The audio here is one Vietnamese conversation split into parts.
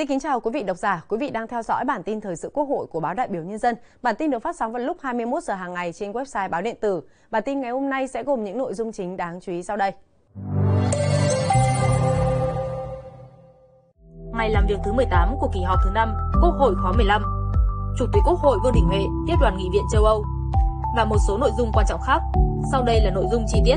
Xin kính chào quý vị độc giả, quý vị đang theo dõi bản tin thời sự Quốc hội của báo Đại biểu Nhân dân. Bản tin được phát sóng vào lúc 21 giờ hàng ngày trên website báo điện tử. Bản tin ngày hôm nay sẽ gồm những nội dung chính đáng chú ý sau đây. Ngày làm việc thứ 18 của kỳ họp thứ 5, Quốc hội khóa 15. Chủ tịch Quốc hội Vương Đình Huệ tiếp đoàn nghị viện châu Âu và một số nội dung quan trọng khác. Sau đây là nội dung chi tiết.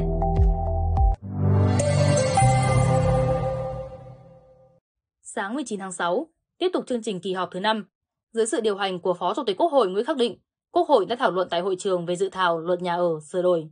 Sáng 19 tháng 6, tiếp tục chương trình kỳ họp thứ 5. Dưới sự điều hành của Phó Chủ tịch Quốc hội Nguyễn Khắc Định, Quốc hội đã thảo luận tại hội trường về dự thảo luật nhà ở sửa đổi.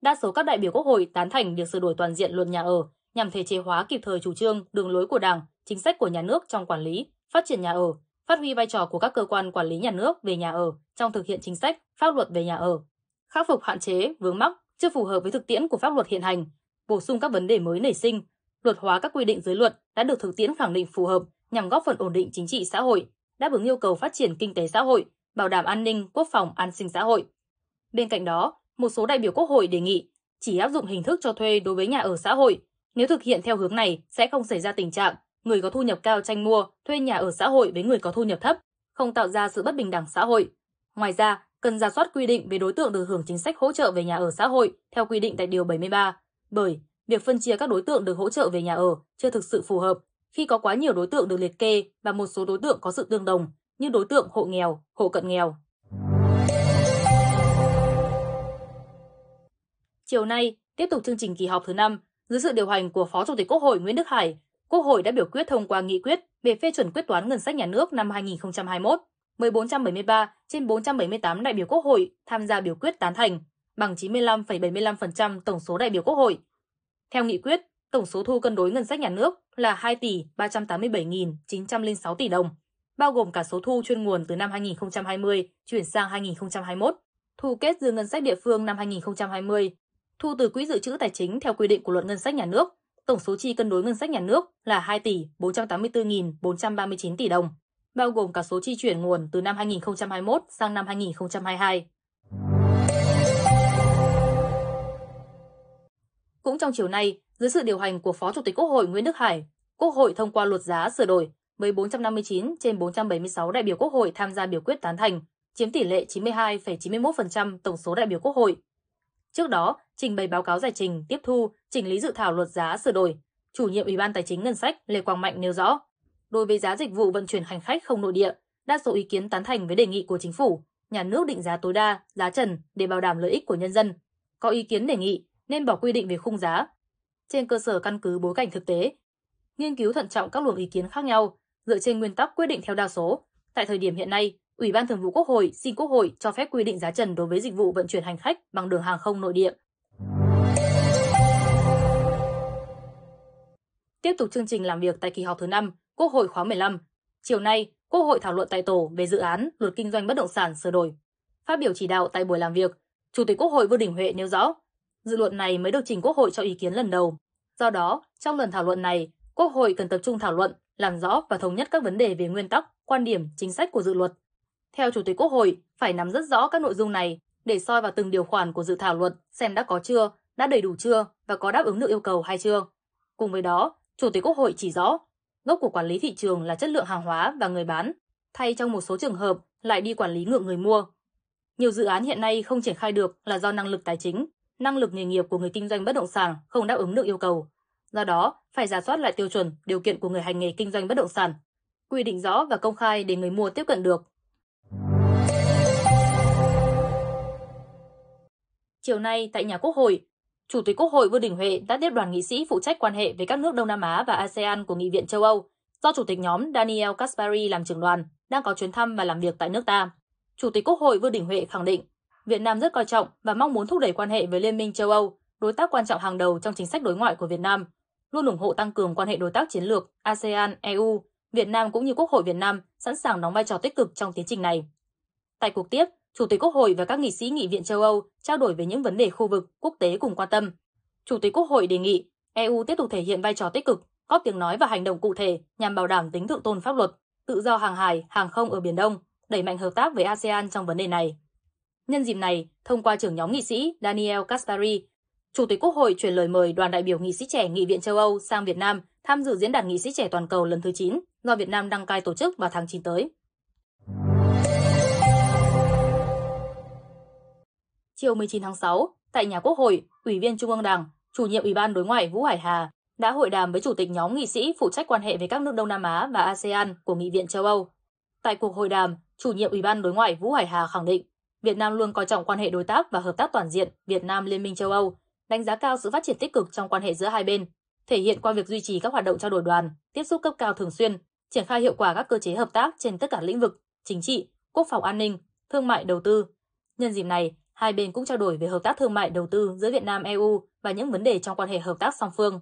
Đa số các đại biểu Quốc hội tán thành việc sửa đổi toàn diện luật nhà ở nhằm thể chế hóa kịp thời chủ trương, đường lối của Đảng, chính sách của nhà nước trong quản lý, phát triển nhà ở, phát huy vai trò của các cơ quan quản lý nhà nước về nhà ở trong thực hiện chính sách, pháp luật về nhà ở, khắc phục hạn chế, vướng mắc chưa phù hợp với thực tiễn của pháp luật hiện hành, bổ sung các vấn đề mới nảy sinh, luật hóa các quy định dưới luật đã được thực tiễn khẳng định phù hợp nhằm góp phần ổn định chính trị xã hội, đáp ứng yêu cầu phát triển kinh tế xã hội, bảo đảm an ninh, quốc phòng, an sinh xã hội. Bên cạnh đó, một số đại biểu Quốc hội đề nghị chỉ áp dụng hình thức cho thuê đối với nhà ở xã hội. Nếu thực hiện theo hướng này sẽ không xảy ra tình trạng người có thu nhập cao tranh mua, thuê nhà ở xã hội với người có thu nhập thấp, không tạo ra sự bất bình đẳng xã hội. Ngoài ra, cần ra soát quy định về đối tượng được hưởng chính sách hỗ trợ về nhà ở xã hội theo quy định tại Điều 73, bởi việc phân chia các đối tượng được hỗ trợ về nhà ở chưa thực sự phù hợp khi có quá nhiều đối tượng được liệt kê và một số đối tượng có sự tương đồng như đối tượng hộ nghèo, hộ cận nghèo. Chiều nay, tiếp tục chương trình kỳ họp thứ 5, dưới sự điều hành của Phó Chủ tịch Quốc hội Nguyễn Đức Hải, Quốc hội đã biểu quyết thông qua nghị quyết về phê chuẩn quyết toán ngân sách nhà nước năm 2021. 1473 trên 478 đại biểu Quốc hội tham gia biểu quyết tán thành, bằng 95,75% tổng số đại biểu Quốc hội. Theo nghị quyết, tổng số thu cân đối ngân sách nhà nước là 2 tỷ 387.906 tỷ đồng, bao gồm cả số thu chuyên nguồn từ năm 2020 chuyển sang 2021, thu kết dư ngân sách địa phương năm 2020, thu từ quỹ dự trữ tài chính theo quy định của luật ngân sách nhà nước, tổng số chi cân đối ngân sách nhà nước là 2 tỷ 484.439 tỷ đồng, bao gồm cả số chi chuyển nguồn từ năm 2021 sang năm 2022. Cũng trong chiều nay, dưới sự điều hành của Phó Chủ tịch Quốc hội Nguyễn Đức Hải, Quốc hội thông qua luật giá sửa đổi với 459 trên 476 đại biểu Quốc hội tham gia biểu quyết tán thành, chiếm tỷ lệ 92,91% tổng số đại biểu Quốc hội. Trước đó, trình bày báo cáo giải trình, tiếp thu, chỉnh lý dự thảo luật giá sửa đổi, chủ nhiệm Ủy ban Tài chính Ngân sách Lê Quang Mạnh nêu rõ, đối với giá dịch vụ vận chuyển hành khách không nội địa, đa số ý kiến tán thành với đề nghị của chính phủ, nhà nước định giá tối đa, giá trần để bảo đảm lợi ích của nhân dân. Có ý kiến đề nghị nên bỏ quy định về khung giá. Trên cơ sở căn cứ bối cảnh thực tế, nghiên cứu thận trọng các luồng ý kiến khác nhau, dựa trên nguyên tắc quyết định theo đa số. Tại thời điểm hiện nay, Ủy ban Thường vụ Quốc hội xin Quốc hội cho phép quy định giá trần đối với dịch vụ vận chuyển hành khách bằng đường hàng không nội địa. Tiếp tục chương trình làm việc tại kỳ họp thứ 5, Quốc hội khóa 15. Chiều nay, Quốc hội thảo luận tại tổ về dự án Luật kinh doanh bất động sản sửa đổi. Phát biểu chỉ đạo tại buổi làm việc, Chủ tịch Quốc hội Vương Đình Huệ nêu rõ, dự luật này mới được trình Quốc hội cho ý kiến lần đầu. Do đó, trong lần thảo luận này, Quốc hội cần tập trung thảo luận, làm rõ và thống nhất các vấn đề về nguyên tắc, quan điểm, chính sách của dự luật. Theo Chủ tịch Quốc hội, phải nắm rất rõ các nội dung này để soi vào từng điều khoản của dự thảo luật xem đã có chưa, đã đầy đủ chưa và có đáp ứng được yêu cầu hay chưa. Cùng với đó, Chủ tịch Quốc hội chỉ rõ, gốc của quản lý thị trường là chất lượng hàng hóa và người bán, thay trong một số trường hợp lại đi quản lý ngược người mua. Nhiều dự án hiện nay không triển khai được là do năng lực tài chính, năng lực nghề nghiệp của người kinh doanh bất động sản không đáp ứng được yêu cầu. Do đó, phải giả soát lại tiêu chuẩn, điều kiện của người hành nghề kinh doanh bất động sản, quy định rõ và công khai để người mua tiếp cận được. Chiều nay tại nhà Quốc hội, Chủ tịch Quốc hội Vương Đình Huệ đã tiếp đoàn nghị sĩ phụ trách quan hệ với các nước Đông Nam Á và ASEAN của Nghị viện châu Âu, do Chủ tịch nhóm Daniel Kaspari làm trưởng đoàn, đang có chuyến thăm và làm việc tại nước ta. Chủ tịch Quốc hội Vương Đình Huệ khẳng định, Việt Nam rất coi trọng và mong muốn thúc đẩy quan hệ với Liên minh châu Âu, đối tác quan trọng hàng đầu trong chính sách đối ngoại của Việt Nam, luôn ủng hộ tăng cường quan hệ đối tác chiến lược ASEAN, EU, Việt Nam cũng như Quốc hội Việt Nam sẵn sàng đóng vai trò tích cực trong tiến trình này. Tại cuộc tiếp, Chủ tịch Quốc hội và các nghị sĩ nghị viện châu Âu trao đổi về những vấn đề khu vực, quốc tế cùng quan tâm. Chủ tịch Quốc hội đề nghị EU tiếp tục thể hiện vai trò tích cực, góp tiếng nói và hành động cụ thể nhằm bảo đảm tính thượng tôn pháp luật, tự do hàng hải, hàng không ở Biển Đông, đẩy mạnh hợp tác với ASEAN trong vấn đề này. Nhân dịp này, thông qua trưởng nhóm nghị sĩ Daniel Caspari, Chủ tịch Quốc hội chuyển lời mời đoàn đại biểu nghị sĩ trẻ Nghị viện châu Âu sang Việt Nam tham dự diễn đàn nghị sĩ trẻ toàn cầu lần thứ 9 do Việt Nam đăng cai tổ chức vào tháng 9 tới. Chiều 19 tháng 6, tại nhà Quốc hội, Ủy viên Trung ương Đảng, chủ nhiệm Ủy ban Đối ngoại Vũ Hải Hà đã hội đàm với Chủ tịch nhóm nghị sĩ phụ trách quan hệ với các nước Đông Nam Á và ASEAN của Nghị viện châu Âu. Tại cuộc hội đàm, chủ nhiệm Ủy ban Đối ngoại Vũ Hải Hà khẳng định Việt Nam luôn coi trọng quan hệ đối tác và hợp tác toàn diện Việt Nam Liên minh châu Âu, đánh giá cao sự phát triển tích cực trong quan hệ giữa hai bên, thể hiện qua việc duy trì các hoạt động trao đổi đoàn, tiếp xúc cấp cao thường xuyên, triển khai hiệu quả các cơ chế hợp tác trên tất cả lĩnh vực chính trị, quốc phòng an ninh, thương mại đầu tư. Nhân dịp này, hai bên cũng trao đổi về hợp tác thương mại đầu tư giữa Việt Nam EU và những vấn đề trong quan hệ hợp tác song phương.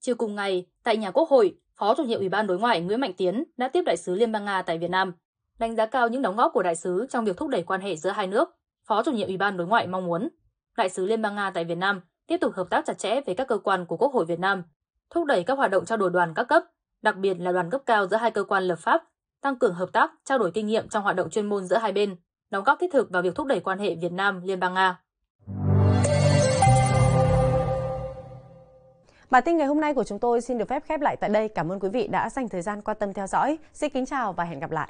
Chiều cùng ngày, tại nhà Quốc hội, Phó chủ nhiệm Ủy ban Đối ngoại Nguyễn Mạnh Tiến đã tiếp đại sứ Liên bang Nga tại Việt Nam, đánh giá cao những đóng góp của đại sứ trong việc thúc đẩy quan hệ giữa hai nước. Phó chủ nhiệm Ủy ban Đối ngoại mong muốn đại sứ Liên bang Nga tại Việt Nam tiếp tục hợp tác chặt chẽ với các cơ quan của Quốc hội Việt Nam, thúc đẩy các hoạt động trao đổi đoàn các cấp, đặc biệt là đoàn cấp cao giữa hai cơ quan lập pháp, tăng cường hợp tác, trao đổi kinh nghiệm trong hoạt động chuyên môn giữa hai bên, đóng góp thiết thực vào việc thúc đẩy quan hệ Việt Nam Liên bang Nga. Bản tin ngày hôm nay của chúng tôi xin được phép khép lại tại đây. Cảm ơn quý vị đã dành thời gian quan tâm theo dõi. Xin kính chào và hẹn gặp lại.